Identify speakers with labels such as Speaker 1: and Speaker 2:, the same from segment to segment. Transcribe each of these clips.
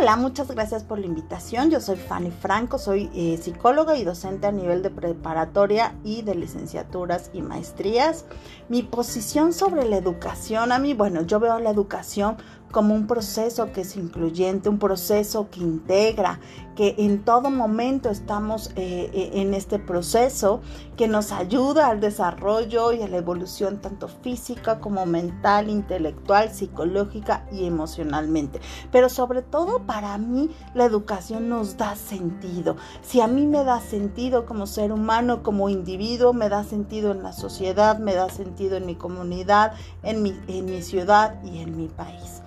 Speaker 1: Hola, muchas gracias por la invitación. Yo soy Fanny Franco, soy eh, psicóloga y docente a nivel de preparatoria y de licenciaturas y maestrías. Mi posición sobre la educación, a mí, bueno, yo veo la educación como un proceso que es incluyente, un proceso que integra, que en todo momento estamos eh, eh, en este proceso que nos ayuda al desarrollo y a la evolución tanto física como mental, intelectual, psicológica y emocionalmente. Pero sobre todo para mí la educación nos da sentido. Si a mí me da sentido como ser humano, como individuo, me da sentido en la sociedad, me da sentido en mi comunidad, en mi, en mi ciudad y en mi país.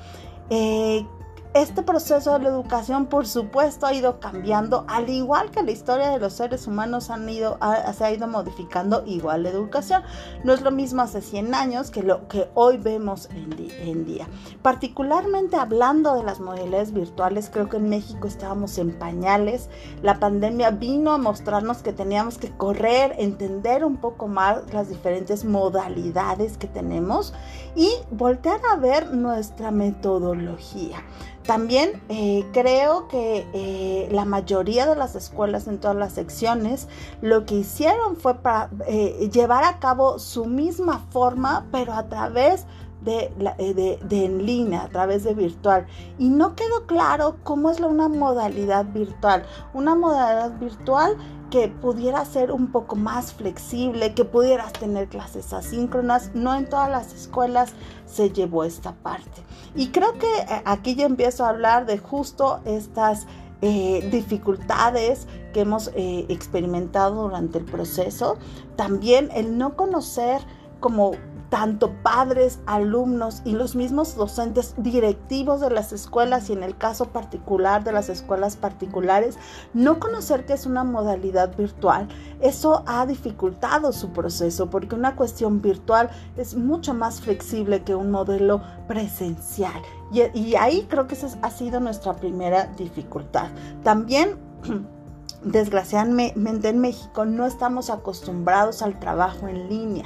Speaker 1: Eh, este proceso de la educación, por supuesto, ha ido cambiando, al igual que la historia de los seres humanos han ido, se ha ido modificando, igual la educación. No es lo mismo hace 100 años que lo que hoy vemos en, en día. Particularmente hablando de las modalidades virtuales, creo que en México estábamos en pañales. La pandemia vino a mostrarnos que teníamos que correr, entender un poco más las diferentes modalidades que tenemos y voltear a ver nuestra metodología. También eh, creo que eh, la mayoría de las escuelas en todas las secciones lo que hicieron fue para eh, llevar a cabo su misma forma, pero a través de, de, en línea, a través de virtual. Y no quedó claro cómo es una modalidad virtual. Una modalidad virtual que pudiera ser un poco más flexible, que pudieras tener clases asíncronas. No en todas las escuelas se llevó esta parte. Y creo que eh, aquí ya empiezo a hablar de justo estas eh, dificultades que hemos eh, experimentado durante el proceso. También el no conocer como tanto padres, alumnos y los mismos docentes directivos de las escuelas y en el caso particular de las escuelas particulares, no conocer que es una modalidad virtual, eso ha dificultado su proceso porque una cuestión virtual es mucho más flexible que un modelo presencial. Y, ahí creo que esa ha sido nuestra primera dificultad. También desgraciadamente en México no estamos acostumbrados al trabajo en línea.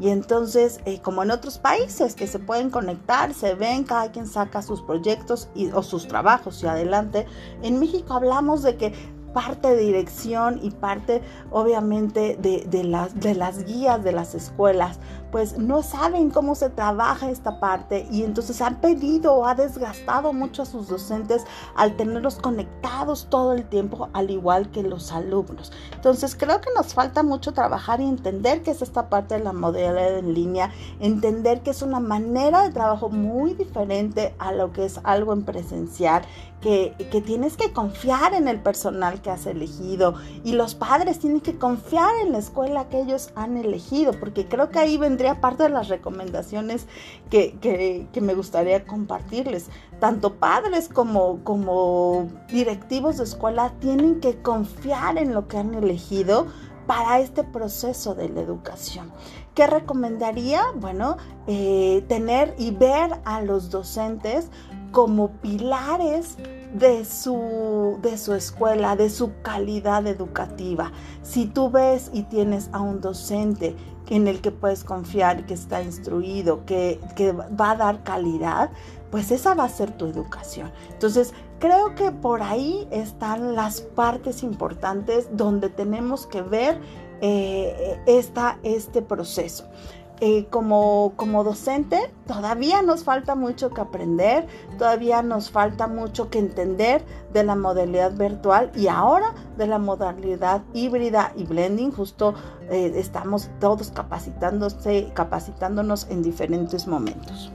Speaker 1: Y entonces, eh, como en otros países que se pueden conectar, se ven, cada quien saca sus proyectos y, o sus trabajos y adelante, en México hablamos de que parte de dirección y parte obviamente de, las, de las guías de las escuelas, pues no saben cómo se trabaja esta parte y entonces han pedido o ha desgastado mucho a sus docentes al tenerlos conectados todo el tiempo, al igual que los alumnos. Entonces creo que nos falta mucho trabajar y entender que es esta parte de la modalidad en línea, entender que es una manera de trabajo muy diferente a lo que es algo en presencial, que, tienes que confiar en el personal que has elegido y los padres tienen que confiar en la escuela que ellos han elegido, porque creo que ahí vendría parte de las recomendaciones que, que, me gustaría compartirles. Tanto padres como, como directivos de escuela tienen que confiar en lo que han elegido para este proceso de la educación. ¿Qué recomendaría? Bueno, eh, tener y ver a los docentes como pilares de su, de su escuela, de su calidad educativa. Si tú ves y tienes a un docente en el que puedes confiar, que está instruido, que, que va a dar calidad, pues esa va a ser tu educación. Entonces, creo que por ahí están las partes importantes donde tenemos que ver eh, este proceso. Eh, como, como docente todavía nos falta mucho que aprender, todavía nos falta mucho que entender de la modalidad virtual y ahora de la modalidad híbrida y blending. Justo eh, estamos todos capacitándose, capacitándonos en diferentes momentos.